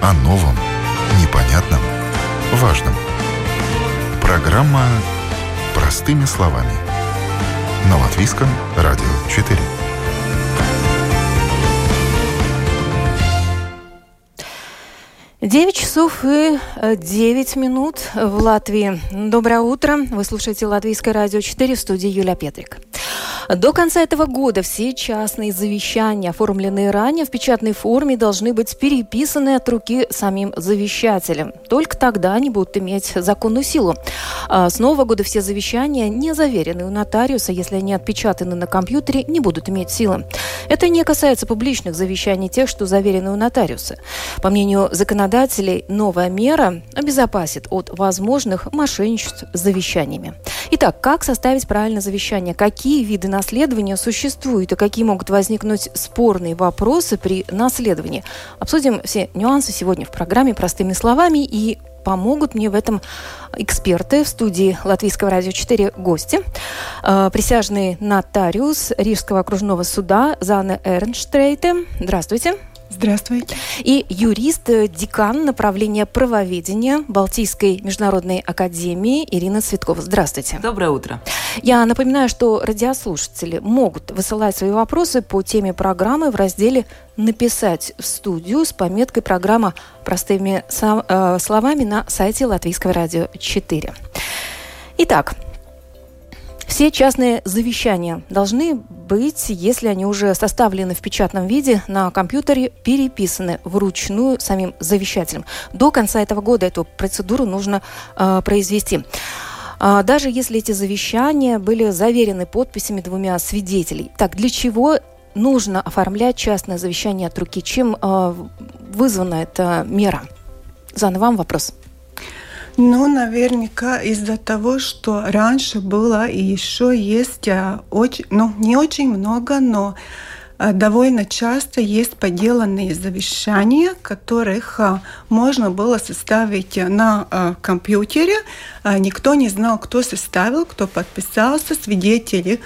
о новом, непонятном, важном. Программа «Простыми словами» на Латвийском радио 4. Девять часов и э, девять минут в Латвии. Доброе утро. Вы слушаете Латвийское радио 4 в студии Юля Петрик. До конца этого года все частные завещания, оформленные ранее в печатной форме, должны быть переписаны от руки самим завещателем. Только тогда они будут иметь законную силу. А с нового года все завещания, не заверенные у нотариуса, если они отпечатаны на компьютере, не будут иметь силы. Это не касается публичных завещаний, тех, что заверены у нотариуса. По мнению законодателей, новая мера обезопасит от возможных мошенничеств с завещаниями. Итак, как составить правильное завещание? Какие виды наследования существуют и какие могут возникнуть спорные вопросы при наследовании? Обсудим все нюансы сегодня в программе простыми словами и помогут мне в этом эксперты в студии Латвийского радио 4 гости. Э, присяжный нотариус Рижского окружного суда Зана Эрнштрейте. Здравствуйте. Здравствуйте. И юрист, э, декан направления правоведения Балтийской международной академии Ирина Цветкова. Здравствуйте. Доброе утро. Я напоминаю, что радиослушатели могут высылать свои вопросы по теме программы в разделе «Написать в студию» с пометкой «Программа простыми э, словами» на сайте Латвийского радио 4. Итак, все частные завещания должны быть, если они уже составлены в печатном виде, на компьютере переписаны вручную самим завещателем. До конца этого года эту процедуру нужно э, произвести. А, даже если эти завещания были заверены подписями двумя свидетелей. Так, для чего нужно оформлять частное завещание от руки? Чем э, вызвана эта мера? Зана, вам вопрос. Ну, наверняка из-за того, что раньше было и еще есть а, очень, ну, не очень много, но а, довольно часто есть поделанные завещания, которых а, можно было составить на компьютере. Никто не знал, кто составил, кто подписался, свидетели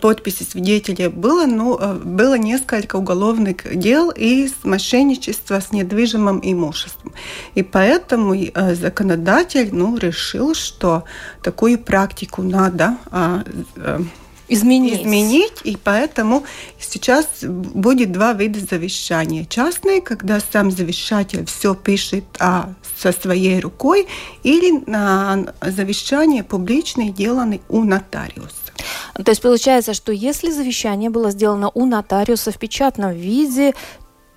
подписи свидетелей было, ну, э, было несколько уголовных дел и мошенничества с недвижимым имуществом. И поэтому э, законодатель ну, решил, что такую практику надо а, изменить. изменить, и поэтому сейчас будет два вида завещания. Частные, когда сам завещатель все пишет а, со своей рукой, или на завещание публичное, сделанное у нотариуса. То есть получается, что если завещание было сделано у нотариуса в печатном виде,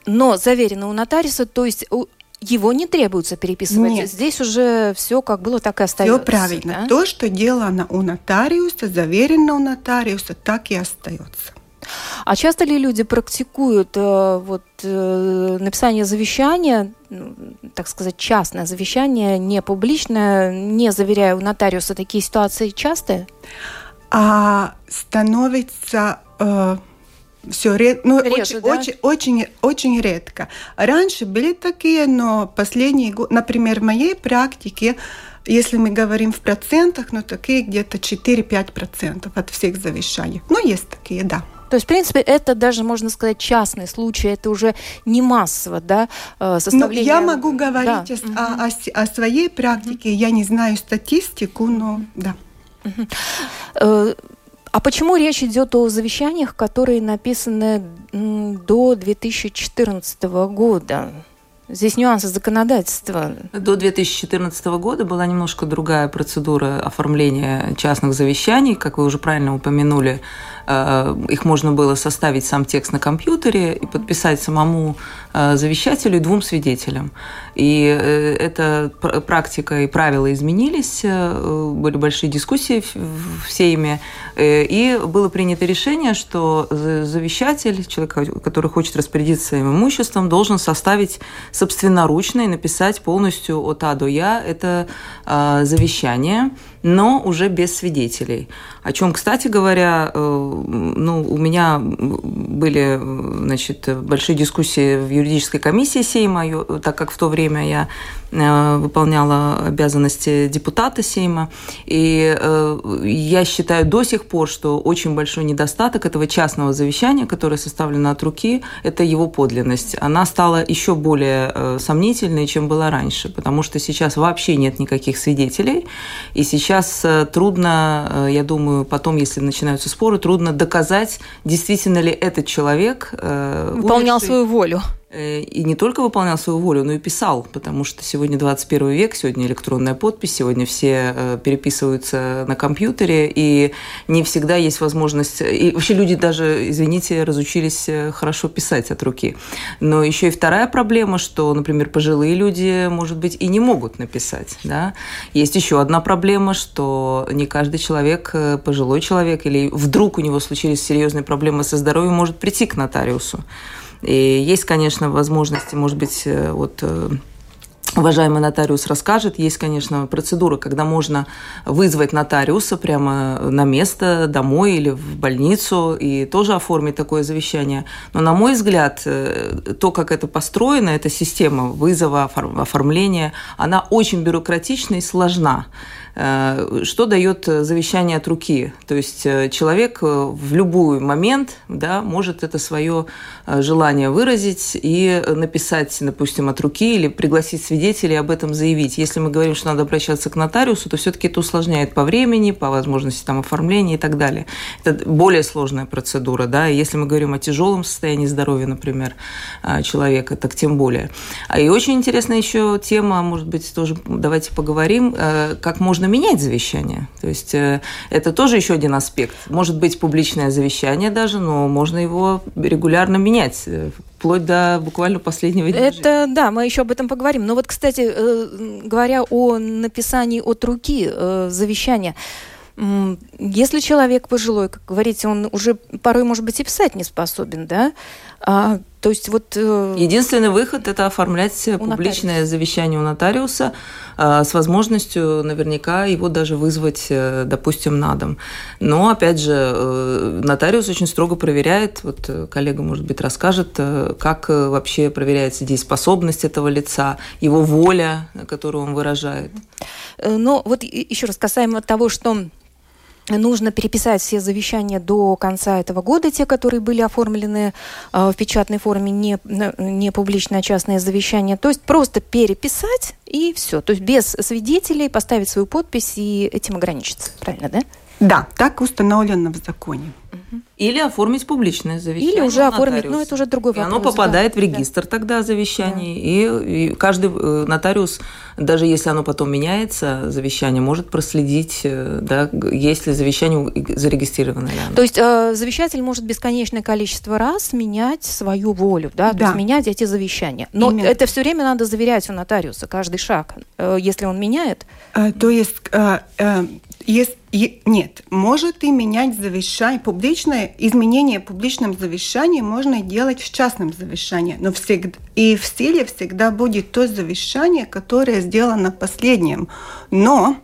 но заверено у нотариуса, то есть его не требуется переписывать. Нет. Здесь уже все как было, так и остается. Все правильно. Да? То, что делано у нотариуса, заверено у нотариуса, так и остается. А часто ли люди практикуют э, вот, э, написание завещания, так сказать, частное завещание, не публичное, не заверяя у нотариуса, такие ситуации частые? А становится э, все ред... ну, Реже, очень, да? очень, очень, очень редко. Раньше были такие, но последние годы, например, в моей практике, если мы говорим в процентах, ну такие где-то 4-5% от всех завещаний. Ну, есть такие, да. То есть, в принципе, это даже, можно сказать, частный случай, это уже не массово, да, э, составление... Ну, я могу говорить да. о, о, о своей практике, угу. я не знаю статистику, но да. Э, а почему речь идет о завещаниях, которые написаны до 2014 года? Здесь нюансы законодательства. До 2014 года была немножко другая процедура оформления частных завещаний. Как вы уже правильно упомянули, их можно было составить сам текст на компьютере и подписать самому э, завещателю и двум свидетелям. И э, эта практика и правила изменились, были большие дискуссии в сейме, и было принято решение, что завещатель, человек, который хочет распорядиться своим имуществом, должен составить собственноручно и написать полностью от А до Я это э, завещание, но уже без свидетелей. О чем, кстати говоря, э, ну, у меня были значит, большие дискуссии в юридической комиссии Сейма, так как в то время я э, выполняла обязанности депутата Сейма. И э, я считаю до сих пор, что очень большой недостаток этого частного завещания, которое составлено от руки, это его подлинность. Она стала еще более сомнительной, чем была раньше, потому что сейчас вообще нет никаких свидетелей, и сейчас трудно, я думаю, потом, если начинаются споры, трудно доказать, действительно ли этот человек э, выполнял свою волю. Э, и не только выполнял свою волю, но и писал, потому что сегодня 21 век, сегодня электронная подпись, сегодня все э, переписываются на компьютере, и не всегда есть возможность... И вообще люди даже, извините, разучились э, хорошо писать от руки. Но еще и вторая проблема, что, например, пожилые люди, может быть, и не могут написать. Да? Есть еще одна проблема, что не каждый человек, пожилой человек, или вдруг у него случились серьезные проблемы со здоровьем, может прийти к нотариусу. И есть, конечно, возможности, может быть, э, вот э, уважаемый нотариус расскажет. Есть, конечно, процедура, когда можно вызвать нотариуса прямо на место, домой или в больницу, и тоже оформить такое завещание. Но, на мой взгляд, э, то, как это построено, эта система вызова, оформления, она очень бюрократична и сложна. Э, что дает завещание от руки? То есть э, человек э, в любой момент да, может это свое желание выразить и написать, допустим, от руки или пригласить свидетелей об этом заявить. Если мы говорим, что надо обращаться к нотариусу, то все-таки это усложняет по времени, по возможности там, оформления и так далее. Это более сложная процедура. Да? если мы говорим о тяжелом состоянии здоровья, например, человека, так тем более. А И очень интересная еще тема, может быть, тоже давайте поговорим, как можно менять завещание. То есть э, это тоже еще один аспект. Может быть публичное завещание даже, но можно его регулярно менять э, вплоть до буквально последнего дня. Это да, мы еще об этом поговорим. Но вот, кстати, э, говоря о написании от руки завещания, если человек пожилой, как говорите, он уже порой, может быть, и писать не способен, да, а, то есть вот... Э, Единственный выход – это оформлять публичное нотариуса. завещание у нотариуса э, с возможностью наверняка его даже вызвать, э, допустим, на дом. Но, опять же, э, нотариус очень строго проверяет, вот коллега, может быть, расскажет, как вообще проверяется дееспособность этого лица, его воля, которую он выражает. Но вот еще раз касаемо того, что нужно переписать все завещания до конца этого года, те, которые были оформлены э, в печатной форме, не, не публичное, а частное завещание. То есть просто переписать и все. То есть без свидетелей поставить свою подпись и этим ограничиться. Правильно, да? Да, так установлено в законе. Или оформить публичное завещание. Или уже оформить, но это уже другой вопрос. И оно попадает да. в регистр да. тогда завещаний. Да. И, и каждый э, нотариус, даже если оно потом меняется, завещание, может проследить, э, да, есть ли завещание зарегистрировано. То есть э, завещатель может бесконечное количество раз менять свою волю, да, да. то есть менять эти завещания. Но Именно. это все время надо заверять у нотариуса, каждый шаг, э, если он меняет. А, то есть э, э, есть, нет, может и менять завещание, публичное, изменение в публичном завещании можно делать в частном завещании, но всегда, и в силе всегда будет то завещание, которое сделано последним. Но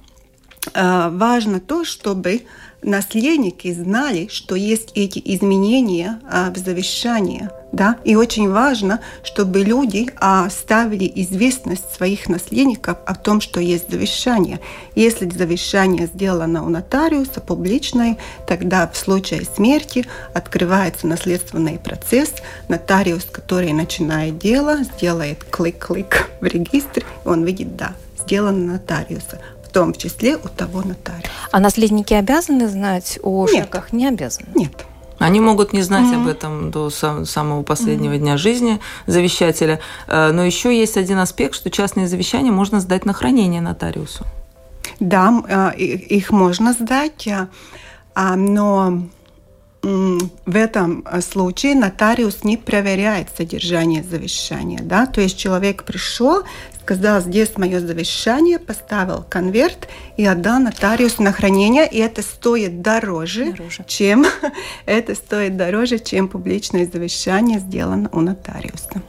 э, важно то, чтобы наследники знали, что есть эти изменения э, в завещании – да? И очень важно, чтобы люди оставили известность своих наследников о том, что есть завещание. Если завещание сделано у нотариуса, публичное, тогда в случае смерти открывается наследственный процесс. Нотариус, который начинает дело, сделает клик-клик в регистре, он видит, да, сделано нотариуса в том числе у того нотариуса. А наследники обязаны знать о Нет. шагах? Не обязаны? Нет. Они могут не знать mm-hmm. об этом до сам, самого последнего mm-hmm. дня жизни завещателя. Э, но еще есть один аспект, что частные завещания можно сдать на хранение нотариусу. Да, э, их можно сдать, э, а, но в этом случае нотариус не проверяет содержание завещания. Да? То есть человек пришел, сказал, здесь мое завещание, поставил конверт и отдал нотариусу на хранение, и это стоит дороже, дороже. чем это стоит дороже, чем публичное завещание сделано у нотариуса.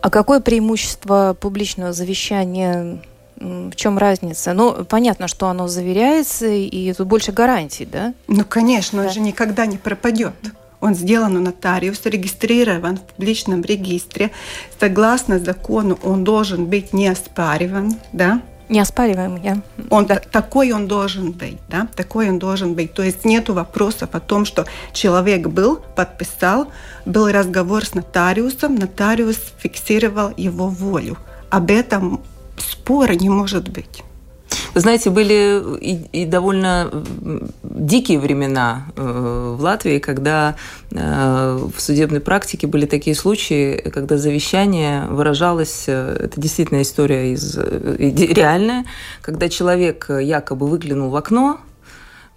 А какое преимущество публичного завещания в чем разница? Ну, понятно, что оно заверяется, и тут больше гарантий, да? Ну, конечно, да. он же никогда не пропадет. Он сделан у нотариуса, регистрирован в публичном регистре. Согласно закону, он должен быть неоспариван, да? Неоспариваем, я. Он да. такой он должен быть, да, такой он должен быть. То есть нет вопросов о том, что человек был, подписал, был разговор с нотариусом, нотариус фиксировал его волю. Об этом спора не может быть. Вы знаете, были и, и довольно дикие времена э, в Латвии, когда э, в судебной практике были такие случаи, когда завещание выражалось, э, это действительно история из, реальная, когда человек якобы выглянул в окно,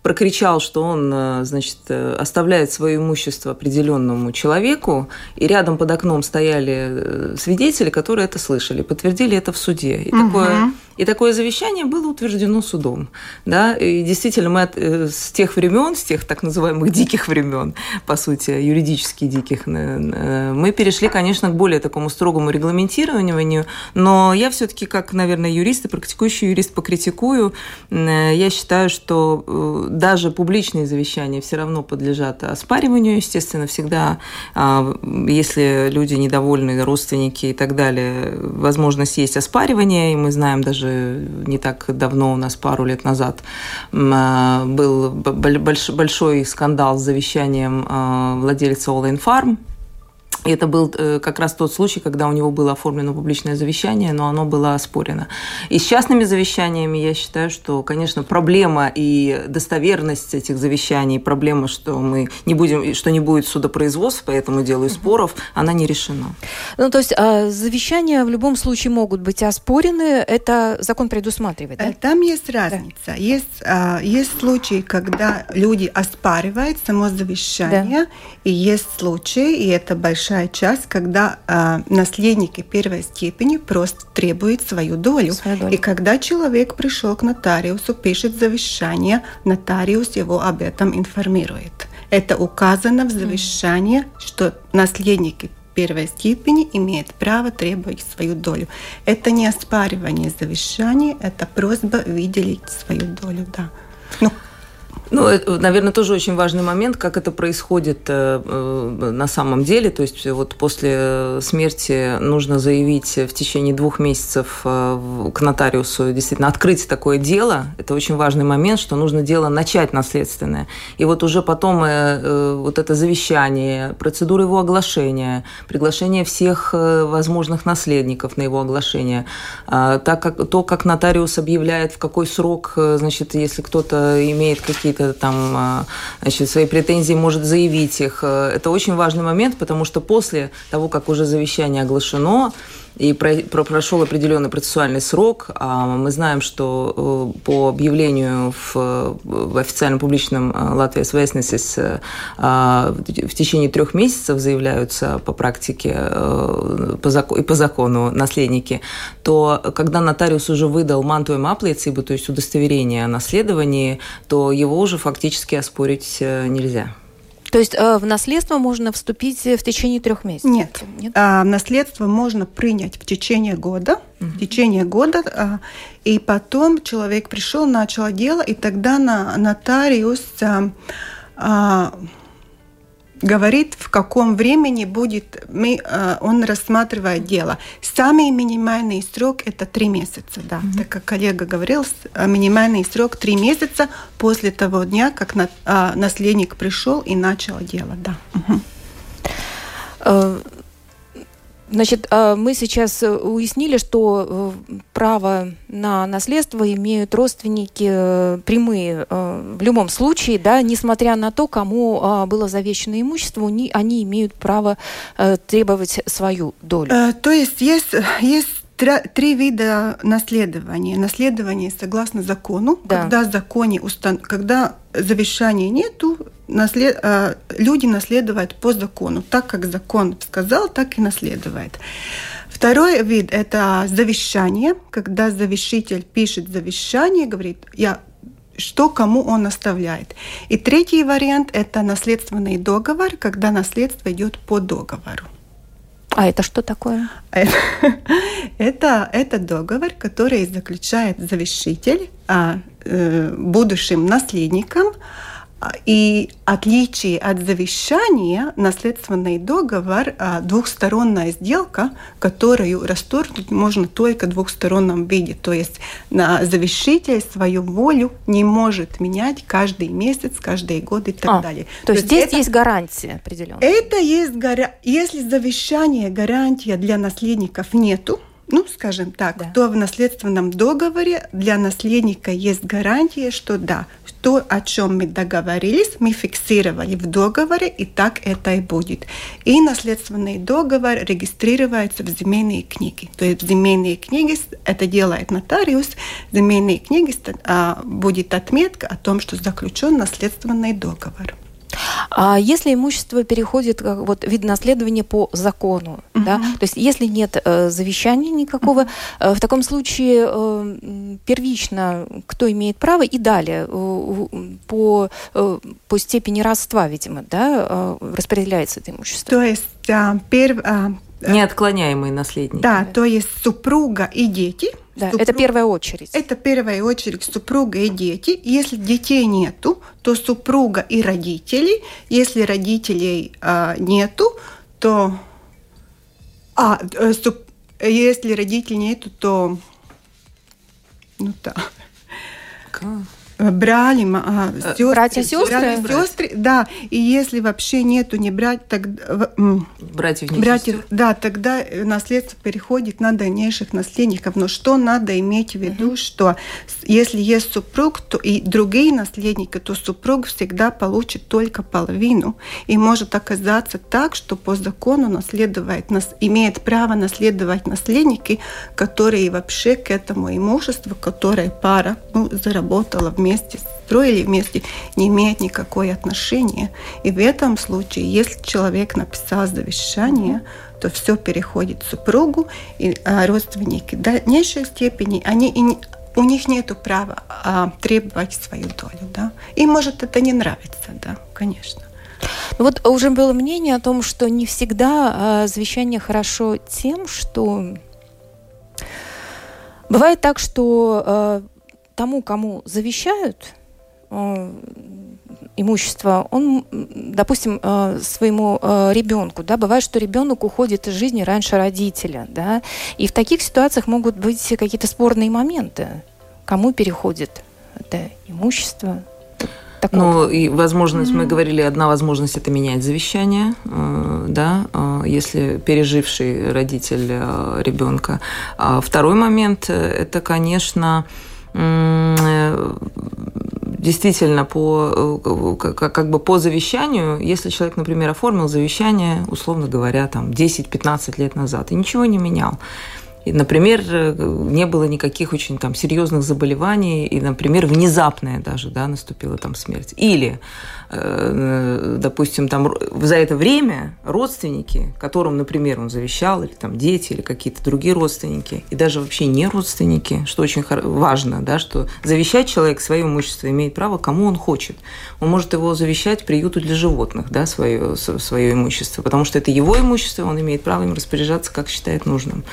прокричал, что он, э, значит, э, оставляет свое имущество определенному человеку, и рядом под окном стояли э, свидетели, которые это слышали, подтвердили это в суде. И, угу. такое, и такое завещание было утверждено судом. Да? И действительно, мы от, с тех времен, с тех так называемых диких времен, по сути, юридически диких, мы перешли, конечно, к более такому строгому регламентированию, но я все-таки, как, наверное, юрист и практикующий юрист покритикую, я считаю, что даже публичные завещания все равно подлежат оспариванию, естественно, всегда, а, если люди недовольны, родственники и так далее, возможность есть оспаривание, и мы знаем даже не так давно, у нас пару лет назад а, был большой скандал с завещанием а, владельца All Farm, и это был э, как раз тот случай, когда у него было оформлено публичное завещание, но оно было оспорено. И с частными завещаниями я считаю, что, конечно, проблема и достоверность этих завещаний, проблема, что мы не будем, что не будет судопроизводств по этому делу и споров, она не решена. Ну, то есть а, завещания в любом случае могут быть оспорены, это закон предусматривает, да? Там есть разница. Да. Есть, а, есть случаи, когда люди оспаривают само завещание, да. и есть случаи, и это большая большая часть, когда э, наследники первой степени просто требуют свою долю. свою долю. И когда человек пришел к нотариусу, пишет завещание, нотариус его об этом информирует. Это указано в завещании, mm. что наследники первой степени имеют право требовать свою долю. Это не оспаривание завещания, это просьба выделить свою долю. Да. Ну, ну, это, наверное, тоже очень важный момент, как это происходит э, э, на самом деле. То есть вот после смерти нужно заявить в течение двух месяцев э, к нотариусу, действительно, открыть такое дело. Это очень важный момент, что нужно дело начать наследственное. И вот уже потом вот это завещание, процедура его оглашения, приглашение всех возможных наследников на его оглашение, так как, то, как нотариус объявляет, в какой срок, значит, если кто-то имеет какие-то какие-то там а, значит, свои претензии, может заявить их. Э, это очень важный момент, потому что после того, как уже завещание оглашено, и про, про, прошел определенный процессуальный срок. А мы знаем, что э, по объявлению в, в официальном публичном э, Латвии Свеснесис в течение трех месяцев заявляются по практике по закон, и по закону наследники, то когда нотариус уже выдал мантуем аплицибу, то есть удостоверение о наследовании, то его уже фактически оспорить нельзя. То есть э, в наследство можно вступить в течение трех месяцев? Нет. Нет? А, наследство можно принять в течение года. Угу. В течение года. А, и потом человек пришел, начал дело, и тогда на, нотариус а, а, говорит, в каком времени будет, мы, э, он рассматривает дело. Самый минимальный срок – это три месяца, да. Mm-hmm. Так как коллега говорил, э, минимальный срок – три месяца после того дня, как а, наследник пришел и начал дело, да. Угу. Значит, а, мы сейчас э, уяснили, что э, право на наследство имеют родственники э, прямые в любом случае, да, несмотря на то, кому а, было завещено имущество, они, они имеют право требовать свою долю. То есть есть, есть три вида наследования. Наследование согласно закону, да. когда законе устан... когда завещания нету, наслед... А, люди наследуют по закону. Так как закон сказал, так и наследует. Второй вид – это завещание, когда завещитель пишет завещание, говорит, я что кому он оставляет. И третий вариант – это наследственный договор, когда наследство идет по договору. А это что такое? Это, это договор, который заключает завещитель а, э, будущим наследникам и отличие от завещания, наследственный договор – двухсторонняя сделка, которую расторгнуть можно только в двухстороннем виде. То есть завещитель свою волю не может менять каждый месяц, каждый год и так а, далее. То, то есть здесь это, есть гарантия определенная? Это есть гарантия. Если завещание гарантия для наследников нету, ну, скажем так, да. то в наследственном договоре для наследника есть гарантия, что да, то, о чем мы договорились, мы фиксировали в договоре, и так это и будет. И наследственный договор регистрируется в земельные книги. То есть в земельные книги это делает нотариус, в земельные книги а, будет отметка о том, что заключен наследственный договор. А если имущество переходит, как вот вид наследования по закону, угу. да, то есть если нет э, завещания никакого, э, в таком случае э, первично кто имеет право и далее э, по, э, по степени родства, видимо, да, э, распределяется это имущество. То есть а, перв, а, Неотклоняемые наследники. Да, то есть супруга и дети. Да, супруг... это первая очередь. Это первая очередь супруга и дети. Если детей нету, то супруга и родители. Если родителей а, нету, то... А, э, суп... если родителей нету, то... Ну так. Да брали а, сестры, братья сестры, братья, сестры, да. И если вообще нету не брать, так братьев, не братьев, сестер. да, тогда наследство переходит на дальнейших наследников. Но что надо иметь в виду, угу. что если есть супруг, то и другие наследники, то супруг всегда получит только половину, и может оказаться так, что по закону наследует, нас имеет право наследовать наследники, которые вообще к этому имуществу, которое пара ну, заработала вместе вместе, строили вместе, не имеет никакое отношения. И в этом случае, если человек написал завещание, то все переходит супругу, и а, родственники в дальнейшей степени, они и не, у них нет права а, требовать свою долю. Да? И может это не нравится, да, конечно. Ну вот уже было мнение о том, что не всегда а, завещание хорошо тем, что бывает так, что а, тому, кому завещают э, имущество, он, допустим, э, своему э, ребенку, да, бывает, что ребенок уходит из жизни раньше родителя, да, и в таких ситуациях могут быть какие-то спорные моменты, кому переходит это имущество, такого. Ну, и возможность, mm-hmm. мы говорили, одна возможность это менять завещание, да, если переживший родитель ребенка. А второй момент это, конечно, действительно по э, как бы по завещанию, если человек, например, оформил завещание, условно говоря, там 10-15 лет назад и ничего не менял, и, например, э, не было никаких очень там серьезных заболеваний, и, например, внезапная даже, да, наступила там смерть. Или, э, допустим, там за это время родственники, которым, например, он завещал, или там дети, или какие-то другие родственники, и даже вообще не родственники, что очень важно, да, что завещать человек свое имущество имеет право, кому он хочет. Он может его завещать приюту для животных, да, свое, свое имущество, потому что это его имущество, он имеет право им распоряжаться, как считает нужным.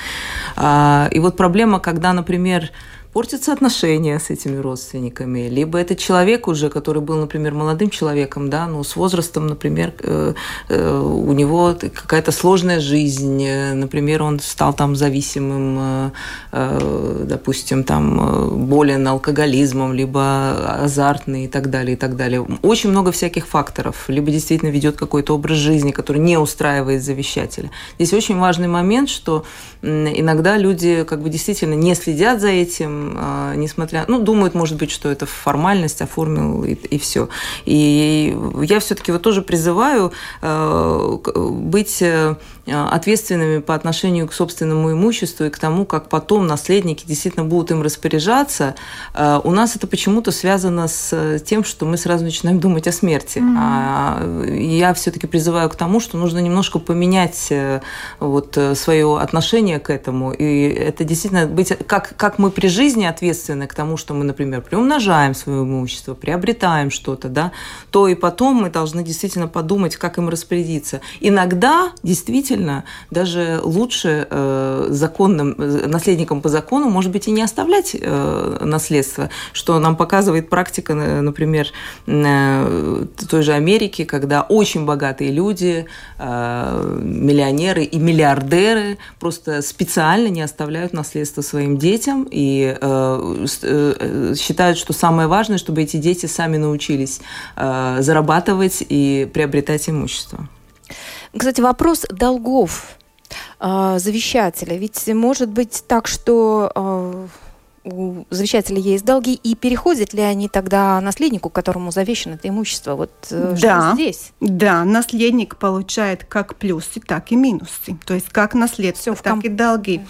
А, и вот проблема, когда, например, портятся отношения с этими родственниками, либо это человек уже, который был, например, молодым человеком, да, но с возрастом, например, э, э, у него какая-то сложная жизнь, например, он стал там зависимым, э, допустим, там болен алкоголизмом, либо азартный и так далее, и так далее. Очень много всяких факторов, либо действительно ведет какой-то образ жизни, который не устраивает завещателя. Здесь очень важный момент, что иногда люди как бы действительно не следят за этим, а, несмотря, ну, думают, может быть, что это формальность, оформил и, и все. И я все-таки вот тоже призываю э, быть э, ответственными по отношению к собственному имуществу и к тому, как потом наследники действительно будут им распоряжаться. Э, у нас это почему-то связано с тем, что мы сразу начинаем думать о смерти. Mm-hmm. А я все-таки призываю к тому, что нужно немножко поменять вот свое отношение к этому. И это действительно быть, как, как мы при жизни жизни ответственны к тому, что мы, например, приумножаем свое имущество, приобретаем что-то, да, то и потом мы должны действительно подумать, как им распорядиться. Иногда действительно даже лучше э, законным э, наследникам по закону, может быть, и не оставлять э, наследство, что нам показывает практика, например, э, той же Америки, когда очень богатые люди, э, миллионеры и миллиардеры просто специально не оставляют наследство своим детям и э, э, считают, что самое важное, чтобы эти дети сами научились э, зарабатывать и приобретать имущество. Кстати, вопрос долгов э, завещателя. Ведь может быть так, что э, у завещателя есть долги, и переходят ли они тогда наследнику, которому завещано это имущество? Вот э, да, что здесь? Да, наследник получает как плюсы, так и минусы. То есть как наследство, так комп... и долги.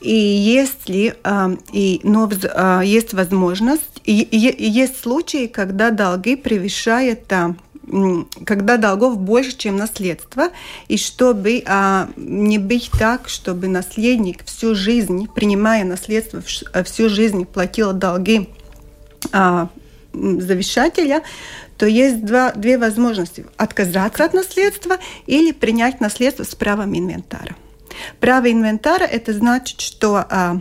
И если э, и, но, э, есть возможность, и, и, есть случаи, когда долги превышают когда долгов больше, чем наследство, и чтобы а, не быть так, чтобы наследник всю жизнь, принимая наследство, всю жизнь платил долги а, завещателя, то есть два, две возможности. Отказаться от наследства или принять наследство с правом инвентара. Право инвентара – это значит, что а,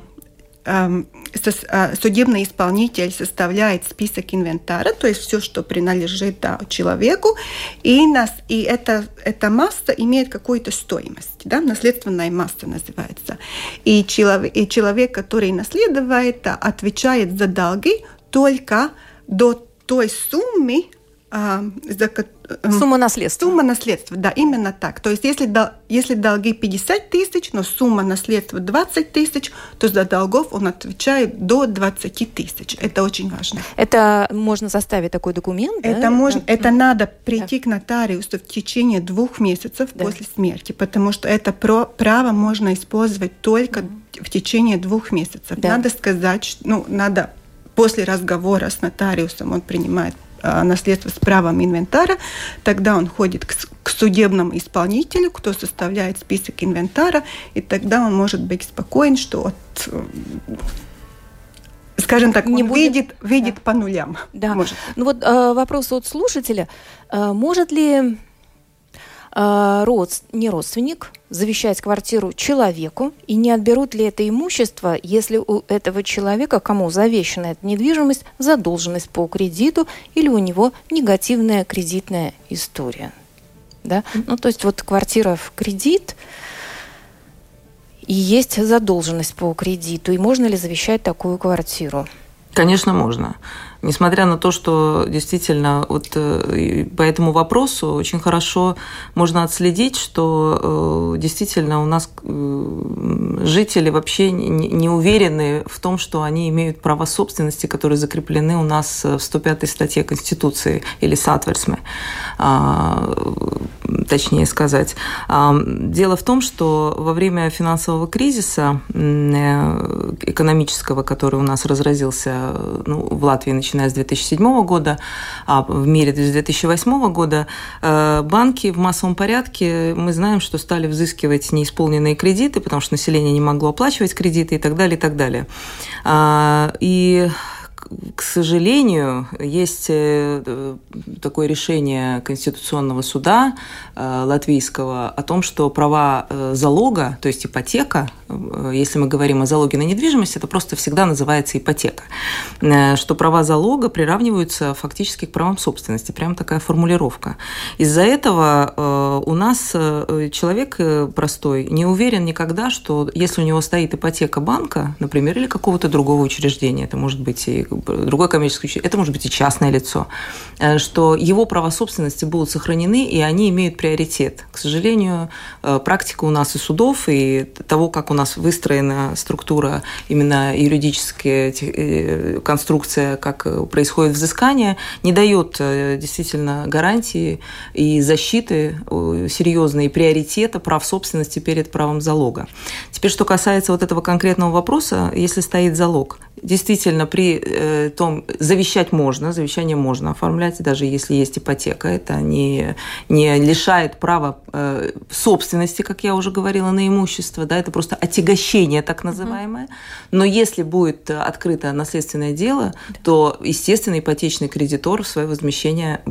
судебный исполнитель составляет список инвентара, то есть все, что принадлежит да, человеку, и, нас, и эта, эта масса имеет какую-то стоимость, да, наследственная масса называется. И человек, и человек который наследует, отвечает за долги только до той суммы, а, за, эм, Сумма наследства. Сумма наследства, да, именно так. То есть если, если долги 50 тысяч, но сумма наследства 20 тысяч, то за долгов он отвечает до 20 тысяч. Это очень важно. Это можно составить такой документ? Это, да? можно, это надо прийти да. к нотариусу в течение двух месяцев да. после смерти, потому что это про, право можно использовать только mm. в течение двух месяцев. Да. Надо сказать, ну, надо после разговора с нотариусом он принимает Э, наследство с правом инвентара, тогда он ходит к, к судебному исполнителю, кто составляет список инвентара, и тогда он может быть спокоен, что от э, скажем так, не будет... видит, видит да. по нулям. Да. Может. Ну вот э, вопрос от слушателя. Э, может ли э, род, не родственник завещать квартиру человеку, и не отберут ли это имущество, если у этого человека, кому завещана эта недвижимость, задолженность по кредиту или у него негативная кредитная история. Да? Ну, то есть вот квартира в кредит, и есть задолженность по кредиту, и можно ли завещать такую квартиру? Конечно, можно. Несмотря на то, что действительно вот э, по этому вопросу очень хорошо можно отследить, что э, действительно у нас э, жители вообще не уверены в том, что они имеют право собственности, которые закреплены у нас в 105 статье Конституции или Сатверсме, а, точнее сказать. Дело в том, что во время финансового кризиса экономического, который у нас разразился ну, в Латвии, начиная с 2007 года, а в мире с 2008 года, э, банки в массовом порядке, мы знаем, что стали взыскивать неисполненные кредиты, потому что население не могло оплачивать кредиты и так далее, и так далее. А, и к сожалению, есть э, такое решение Конституционного суда э, латвийского о том, что права э, залога, то есть ипотека, если мы говорим о залоге на недвижимость, это просто всегда называется ипотека, что права залога приравниваются фактически к правам собственности. Прям такая формулировка. Из-за этого у нас человек простой не уверен никогда, что если у него стоит ипотека банка, например, или какого-то другого учреждения, это может быть и другое коммерческое учреждение, это может быть и частное лицо, э, что его права собственности будут сохранены, и они имеют приоритет. К сожалению, э, практика у нас и судов, и того, как у нас выстроена структура, именно юридическая э, конструкция, как происходит взыскание, не дает действительно гарантии и защиты серьезной, приоритета прав собственности перед правом залога. Теперь, что касается вот этого конкретного вопроса, если стоит залог, Действительно, при э, том, завещать можно, завещание можно оформлять, даже если есть ипотека. Это не, не лишает права э, собственности, как я уже говорила, на имущество. Да, это просто отягощение так называемое. Но если будет открыто наследственное дело, то, естественно, ипотечный кредитор свое возмещение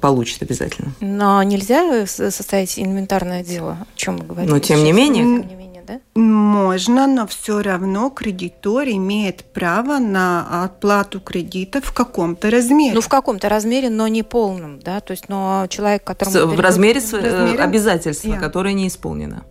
получит обязательно. Но нельзя составить инвентарное дело, о чем мы говорим? Но тем не менее. Тем не менее да? Можно, но все равно кредитор имеет право на оплату кредита в каком-то размере. Ну, в каком-то размере, но не полном, да? То есть, но человек, которому... В размере, в размере обязательства, yeah. которое не исполнено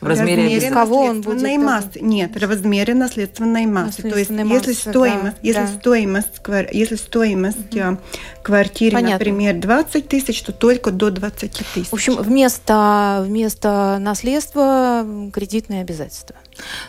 в размере, размере кого он будет массы. Нет, в размере наследственной массы. То есть, массы, если стоимость, да, если да. стоимость, если стоимость угу. квартиры, Понятно. например, 20 тысяч, то только до 20 тысяч. В общем, вместо, вместо наследства кредитные обязательства.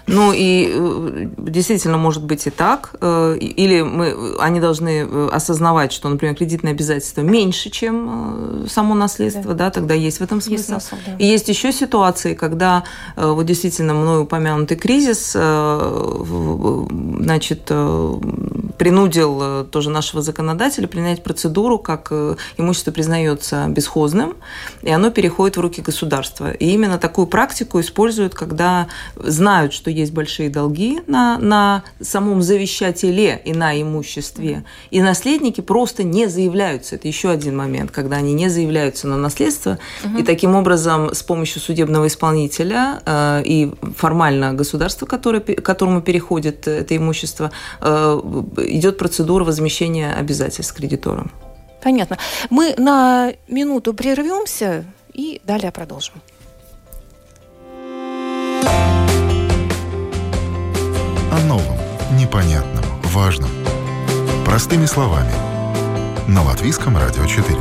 Ну и э, действительно может быть и так. Э, или мы, они должны э, осознавать, что, например, кредитные обязательства меньше, чем само наследство, да, да тогда есть в этом смысл. Есть смысл да. И есть еще ситуации, когда вот действительно мной упомянутый кризис, значит, принудил тоже нашего законодателя принять процедуру, как имущество признается бесхозным, и оно переходит в руки государства. И именно такую практику используют, когда знают, знают, что есть большие долги на, на самом завещателе и на имуществе, и наследники просто не заявляются. Это еще один момент, когда они не заявляются на наследство, угу. и таким образом с помощью судебного исполнителя э, и формально государства, которое, которому переходит это имущество, э, идет процедура возмещения обязательств кредиторам. Понятно. Мы на минуту прервемся и далее продолжим. О новом, непонятном, важном. Простыми словами. На Латвийском радио 4.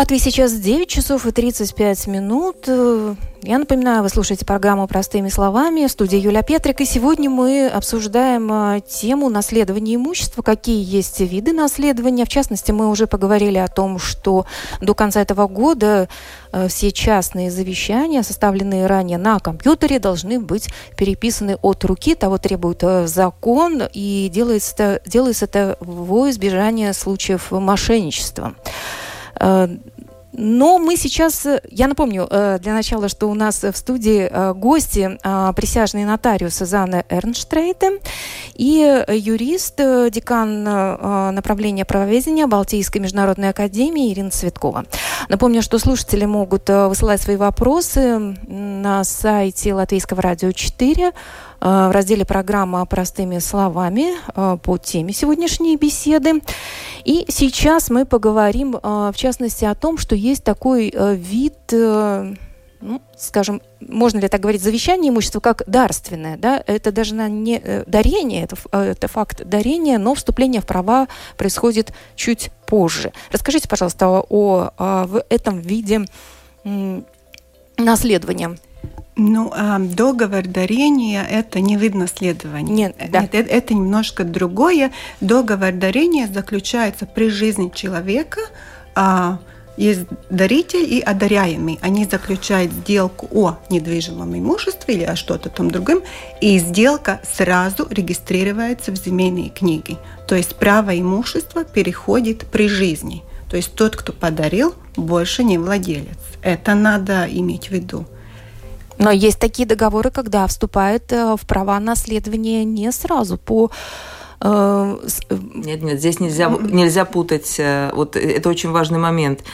Латвии сейчас 9 часов и 35 минут. Я напоминаю, вы слушаете программу «Простыми словами» в студии Юля Петрик. И сегодня мы обсуждаем а, тему наследования имущества, какие есть виды наследования. В частности, мы уже поговорили о том, что до конца этого года а, все частные завещания, составленные ранее на компьютере, должны быть переписаны от руки. Того требует закон, и делается это, делается это во избежание случаев мошенничества. Но мы сейчас, э, я напомню э, для начала, что у нас в студии э, гости присяжный нотариус Занна Эрнштрейте и юрист, декан направления правоведения Балтийской международной академии Ирина Цветкова. Напомню, что слушатели могут высылать свои вопросы на сайте Латвийского радио 4 Э, в разделе программа «Простыми словами» э, по теме сегодняшней беседы. И сейчас мы поговорим, э, в частности, о том, что есть такой вид ну, скажем, можно ли так говорить, завещание имущества как дарственное, да, это даже на не дарение, это, это факт дарения, но вступление в права происходит чуть позже. Расскажите, пожалуйста, о, о в этом виде наследования. Ну, а договор дарения – это не вид наследования. Нет, да. Нет, это, это немножко другое. Договор дарения заключается при жизни человека. А, есть даритель и одаряемый. Они заключают сделку о недвижимом имуществе или о что-то там другом, и сделка сразу регистрируется в земельной книге. То есть право имущества переходит при жизни. То есть тот, кто подарил, больше не владелец. Это надо иметь в виду. Но есть такие договоры, когда вступает э, в права наследования не сразу по нет, нет, здесь нельзя, нельзя путать. Э, вот это очень важный момент,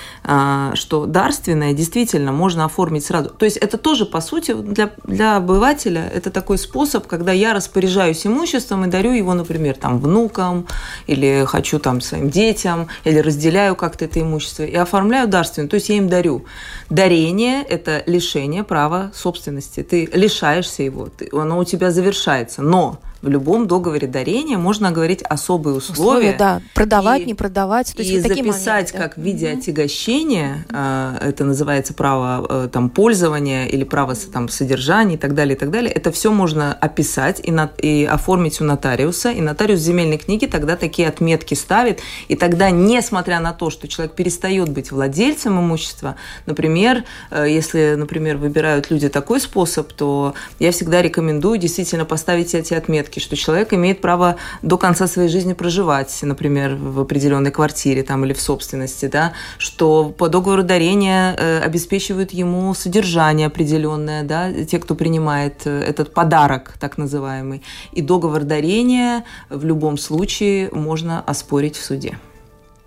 что дарственное действительно можно оформить сразу. То есть это тоже, по сути, для, для обывателя это такой способ, когда я распоряжаюсь имуществом и дарю его, например, там, внукам, или хочу там своим детям, или разделяю как-то это имущество, и оформляю дарственное. То есть я им дарю. Дарение – это лишение права собственности. Ты лишаешься его, ты, оно у тебя завершается. Но В любом договоре дарения можно говорить особые условия. условия да. Продавать, и, не продавать. То есть и вот записать моменты, как в виде отягощения, а, это называется право э, там, пользования или право там, содержания и так далее, и так далее. Это все можно описать и, на, и оформить у нотариуса. И нотариус земельной книги тогда такие отметки ставит. И тогда, несмотря на то, что человек перестает быть владельцем имущества, например, э, если, например, выбирают люди такой способ, то я всегда рекомендую действительно поставить эти отметки, что человек имеет право до конца своей жизни проживать, например, в определенной квартире там, или в собственности, да, что по договору дарения э, обеспечивают ему содержание определенное, да, те, кто принимает э, этот подарок, так называемый. И договор дарения в любом случае можно оспорить в суде.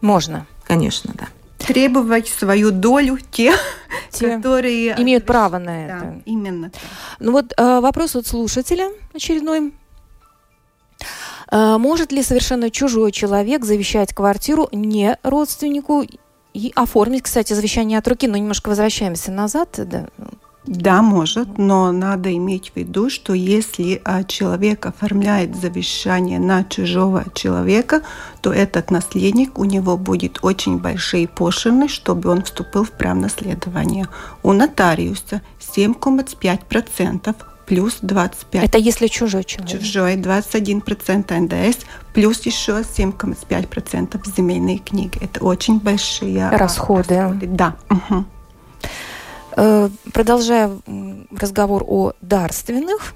Можно. Конечно, да требовать свою долю те, те которые имеют право на это. Да, именно. Ну вот э, вопрос от слушателя очередной. Э, может ли совершенно чужой человек завещать квартиру не родственнику и оформить, кстати, завещание от руки, но немножко возвращаемся назад, да, да, может, но надо иметь в виду, что если а, человек оформляет завещание на чужого человека, то этот наследник, у него будет очень большие пошлины, чтобы он вступил в право наследования. У нотариуса 7,5% плюс 25. Это если чужой человек? Чужой 21% НДС, плюс еще 7,5% земельной книги. Это очень большие расходы. расходы. Да. Угу. Продолжая разговор о дарственных,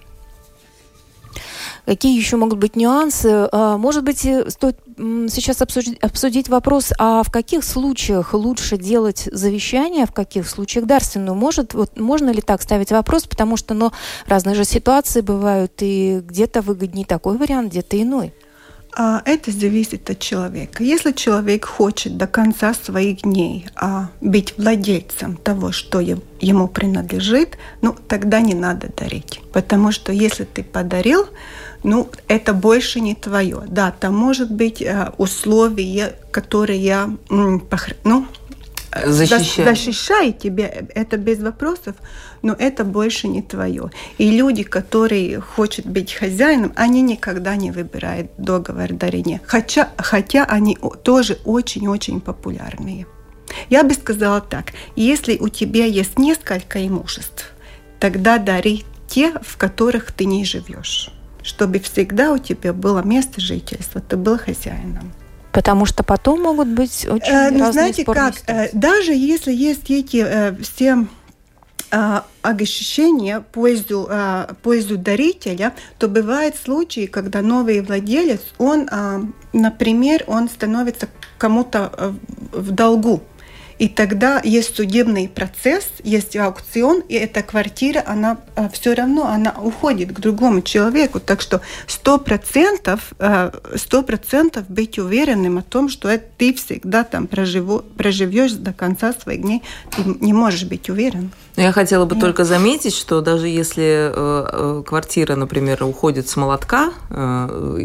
Какие еще могут быть нюансы? Э, может быть, э, стоит сейчас обсудить, обсудить вопрос, а в каких случаях лучше делать завещание, в каких случаях дарственную? Может, вот, можно ли так ставить вопрос? Потому что ну, разные же ситуации бывают, и где-то выгоднее такой вариант, где-то иной. А, это зависит от человека. Если человек хочет до конца своих дней а, быть владельцем того, что ему принадлежит, ну тогда не надо дарить. Потому что если ты подарил, ну это больше не твое. Да, там может быть а, условия, которые ну, защищает. защищает тебя, это без вопросов, но это больше не твое. И люди, которые хотят быть хозяином, они никогда не выбирают договор дарения, хотя, хотя они тоже очень-очень популярные. Я бы сказала так, если у тебя есть несколько имуществ, тогда дари те, в которых ты не живешь, чтобы всегда у тебя было место жительства, ты был хозяином. Потому что потом могут быть очень э, ну, разные знаете как, э, даже если есть эти э, все э, ощущения пользу, э, пользу дарителя, то бывают случаи, когда новый владелец, он, э, например, он становится кому-то э, в долгу. И тогда есть судебный процесс, есть аукцион, и эта квартира, она а, все равно она уходит к другому человеку. Так что сто процентов, а, сто процентов быть уверенным о том, что ты всегда там проживешь до конца своих дней, ты не можешь быть уверен. Я хотела бы Нет. только заметить, что даже если э, э, квартира, например, уходит с молотка э,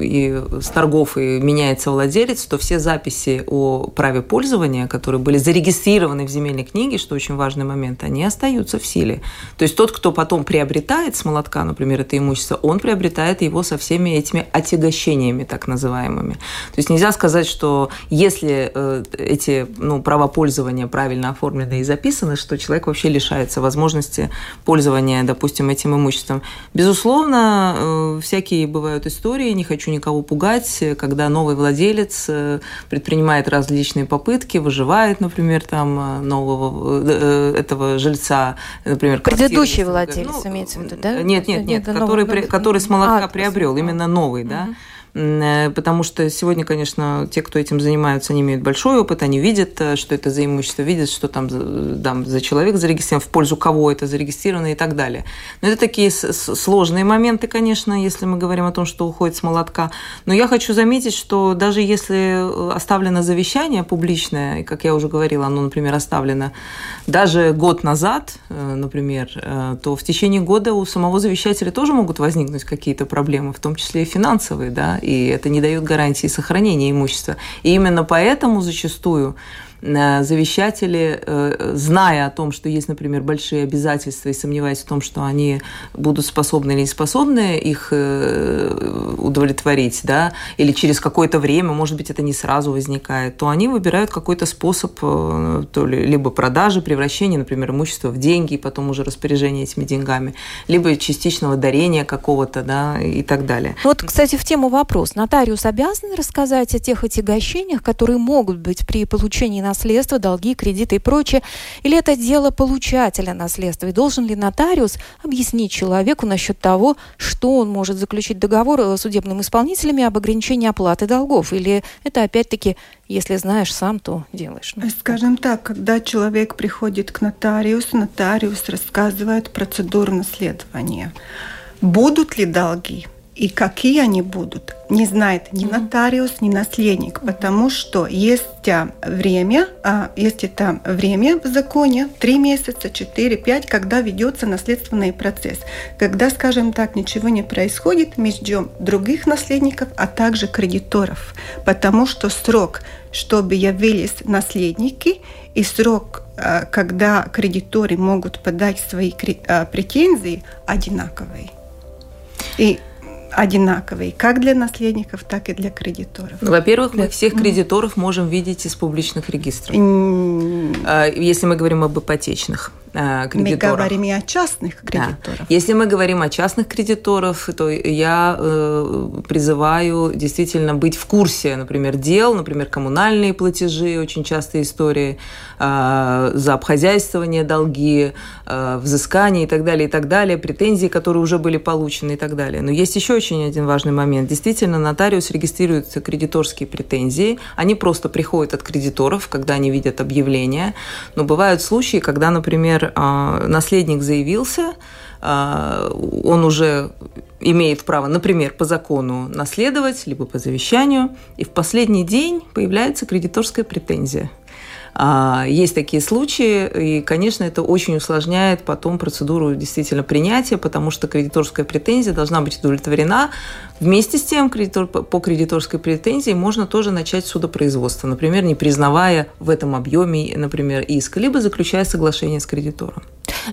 и с торгов и меняется владелец, то все записи о праве пользования, которые были зарегистрированы в земельной книге, что очень важный момент, они остаются в силе. То есть тот, кто потом приобретает с молотка, например, это имущество, он приобретает его со всеми этими отягощениями, так называемыми. То есть нельзя сказать, что если эти ну, права пользования правильно оформлены и записаны, что человек вообще лишается возможности пользования, допустим, этим имуществом. Безусловно, э, всякие бывают истории, не хочу никого пугать, когда новый владелец э, предпринимает различные попытки, выживает, например, там э, нового этого жильца, например, предыдущий владелец ну, имеется в виду, да? Нет, нет, нет, который, который с молотка а, приобрел, именно новый, да. Угу. Э, потому что сегодня, конечно, те, кто этим занимаются, они имеют большой опыт, они видят, э, что это за имущество, видят, что там, там за человек зарегистрирован, в пользу кого это зарегистрировано и так далее. Но это такие сложные моменты, конечно, если мы говорим о том, что уходит с молотка. Но я хочу заметить, что даже если э, оставлено завещание публичное, как я уже говорила, оно, например, оставлено даже год назад, например, то в течение года у самого завещателя тоже могут возникнуть какие-то проблемы, в том числе и финансовые, да, и это не дает гарантии сохранения имущества. И именно поэтому зачастую завещатели, э, зная о том, что есть, например, большие обязательства и сомневаясь в том, что они будут способны или не способны их э, удовлетворить, да, или через какое-то время, может быть, это не сразу возникает, то они выбирают какой-то способ то ли либо продажи, превращения, например, имущества в деньги и потом уже распоряжение этими деньгами, либо частичного дарения какого-то, да, и так далее. Вот, кстати, в тему вопрос. Нотариус обязан рассказать о тех отягощениях, которые могут быть при получении наследства, долги, кредиты и прочее, или это дело получателя наследства? И должен ли нотариус объяснить человеку насчет того, что он может заключить договор с судебными исполнителями об ограничении оплаты долгов? Или это опять-таки если знаешь сам, то делаешь. Ну, Скажем так, когда человек приходит к нотариусу, нотариус рассказывает процедуру наследования. Будут ли долги? И какие они будут, не знает ни нотариус, ни наследник, потому что есть время, а есть это время в законе, три месяца, четыре, пять, когда ведется наследственный процесс. Когда, скажем так, ничего не происходит, мы ждем других наследников, а также кредиторов, потому что срок, чтобы явились наследники, и срок, а, когда кредиторы могут подать свои а, претензии, одинаковый. И одинаковые, как для наследников, так и для кредиторов. Ну, во-первых, мы всех кредиторов можем видеть из публичных регистров, mm. если мы говорим об ипотечных кредиторов. Мы говорим и о частных кредиторах. Да. Если мы говорим о частных кредиторах, то я э, призываю действительно быть в курсе, например, дел, например, коммунальные платежи, очень частые истории, э, за обхозяйствование долги, э, взыскание и так далее, и так далее, претензии, которые уже были получены и так далее. Но есть еще очень один важный момент. Действительно, нотариус регистрирует кредиторские претензии. Они просто приходят от кредиторов, когда они видят объявление. Но бывают случаи, когда, например, а, наследник заявился, а, он уже имеет право, например, по закону наследовать, либо по завещанию, и в последний день появляется кредиторская претензия – есть такие случаи, и, конечно, это очень усложняет потом процедуру действительно принятия, потому что кредиторская претензия должна быть удовлетворена. Вместе с тем, кредитор, по кредиторской претензии можно тоже начать судопроизводство, например, не признавая в этом объеме, например, иск, либо заключая соглашение с кредитором.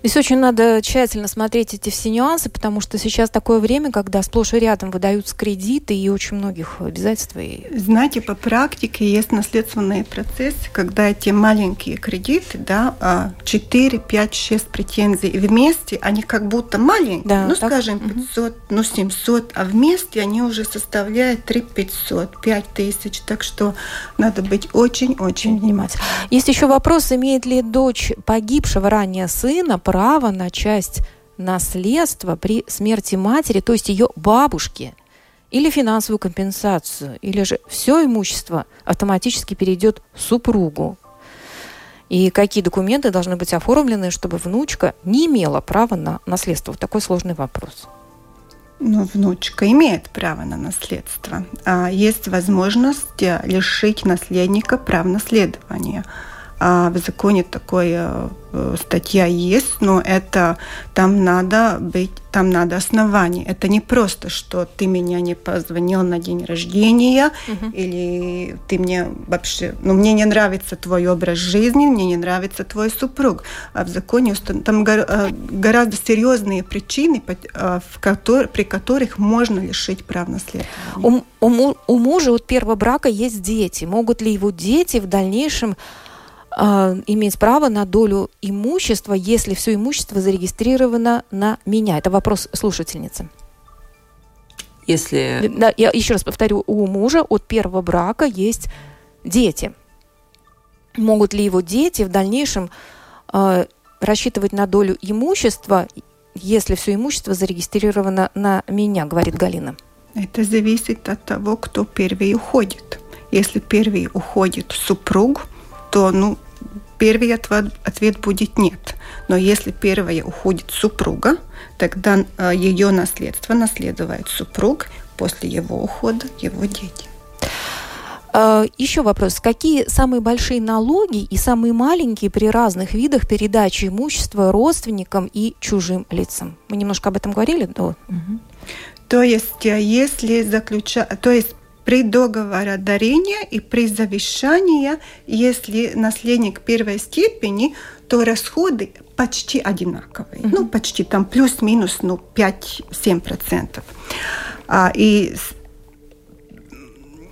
Здесь очень надо тщательно смотреть эти все нюансы, потому что сейчас такое время, когда сплошь и рядом выдаются кредиты и очень многих обязательства. Знаете, по практике есть наследственные процессы, когда эти маленькие кредиты, да, 4, 5, 6 претензий вместе, они как будто маленькие, да, ну, так? скажем, 500, угу. ну, 700, а вместе они уже составляют 3 500, 5 тысяч, так что надо быть очень-очень внимательным. Есть еще вопрос, имеет ли дочь погибшего ранее сына право на часть наследства при смерти матери, то есть ее бабушки, или финансовую компенсацию, или же все имущество автоматически перейдет супругу. И какие документы должны быть оформлены, чтобы внучка не имела права на наследство? Вот такой сложный вопрос. Ну, внучка имеет право на наследство. А есть возможность лишить наследника прав наследования. А в законе такое Э, статья есть, но это там надо быть, там надо основание. Это не просто, что ты меня не позвонил на день рождения uh-huh. или ты мне вообще, ну мне не нравится твой образ жизни, мне не нравится твой супруг. А в законе там э, гораздо серьезные причины, э, в при которых можно лишить прав наследования. У, у, у мужа от первого брака есть дети. Могут ли его дети в дальнейшем э, иметь право на долю имущества, если все имущество зарегистрировано на меня? Это вопрос слушательницы. Если... Да, я еще раз повторю, у мужа от первого брака есть дети. Могут ли его дети в дальнейшем э, рассчитывать на долю имущества, если все имущество зарегистрировано на меня, говорит Галина? Это зависит от того, кто первый уходит. Если первый уходит супруг, то ну, первый ответ, ответ будет нет. Но если первая уходит супруга, тогда э, ее наследство наследует супруг, после его ухода его дети. А, Еще вопрос. Какие самые большие налоги и самые маленькие при разных видах передачи имущества родственникам и чужим лицам? Мы немножко об этом говорили? Да. Угу. То есть, э, если заключа... То есть при договоре дарения и при завещании, если наследник первой степени, то расходы почти одинаковые. Mm-hmm. Ну, почти там плюс-минус ну, 5-7%. А, и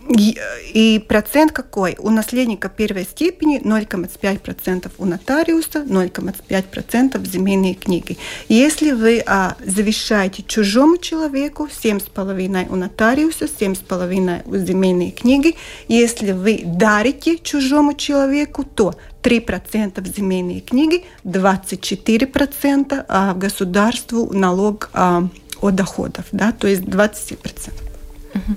и процент какой? У наследника первой степени 0,5%, у нотариуса 0,5% в земельные книги. Если вы а, завещаете чужому человеку, 7,5% у нотариуса, 7,5% у земельной книги. Если вы дарите чужому человеку, то 3% в земельные книги, 24% а в государству налог а, от доходов, да, то есть 20%. Угу.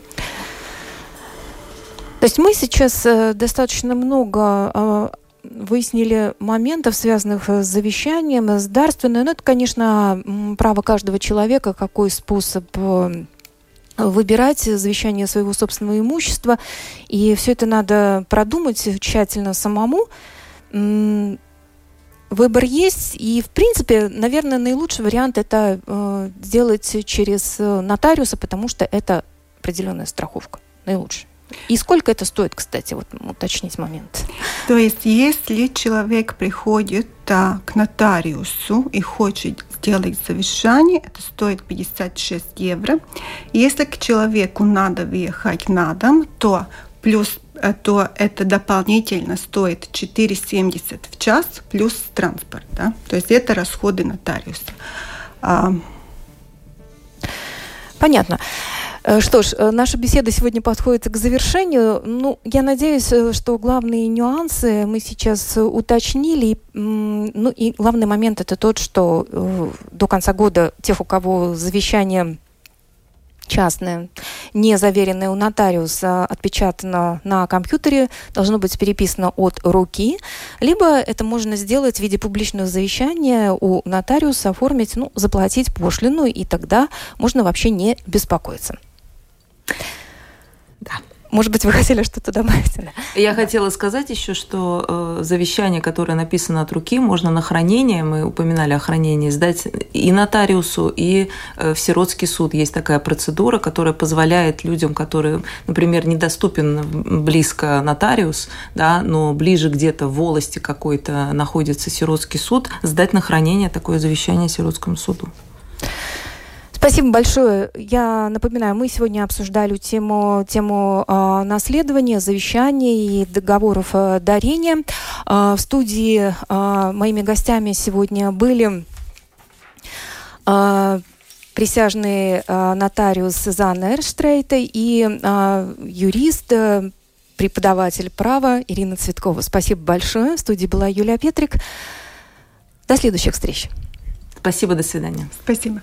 То есть мы сейчас э, достаточно много э, выяснили моментов, связанных с завещанием, с дарственным. Ну, это, конечно, право каждого человека, какой способ э, выбирать завещание своего собственного имущества. И все это надо продумать тщательно самому. Выбор есть, и, в принципе, наверное, наилучший вариант это э, делать через нотариуса, потому что это определенная страховка. Наилучший. И сколько это стоит, кстати, вот уточнить момент? То есть, если человек приходит а, к нотариусу и хочет сделать завещание, это стоит 56 евро. Если к человеку надо въехать на дом, то плюс э, то это дополнительно стоит 4,70 в час плюс транспорт. Да? То есть это расходы нотариуса. А, Понятно. Э, что ж, э, наша беседа сегодня подходит к завершению. Ну, я надеюсь, э, что главные нюансы мы сейчас уточнили. Ну и главный момент это тот, что до конца года тех, у кого завещание частное, не заверенное у нотариуса, отпечатано на компьютере, должно быть переписано от руки, либо это можно сделать в виде публичного завещания у нотариуса, оформить, ну, заплатить пошлину, и тогда можно вообще не беспокоиться. Да. Может быть, вы хотели что-то добавить? Я хотела сказать еще, что э, завещание, которое написано от руки, можно на хранение, мы упоминали о хранении, сдать и нотариусу, и э, в сиротский суд. Есть такая процедура, которая позволяет людям, которые, например, недоступен близко нотариус, да, но ближе где-то в волости какой-то находится сиротский суд, сдать на хранение такое завещание сиротскому суду. Спасибо большое. Я напоминаю, мы сегодня обсуждали тему, тему э, наследования, завещаний и договоров э, дарения. Э, в студии э, моими гостями сегодня были э, присяжный э, нотариус Занна Эрштрейта и э, юрист, э, преподаватель права Ирина Цветкова. Спасибо большое. В студии была Юлия Петрик. До следующих встреч. Спасибо, до свидания. Спасибо.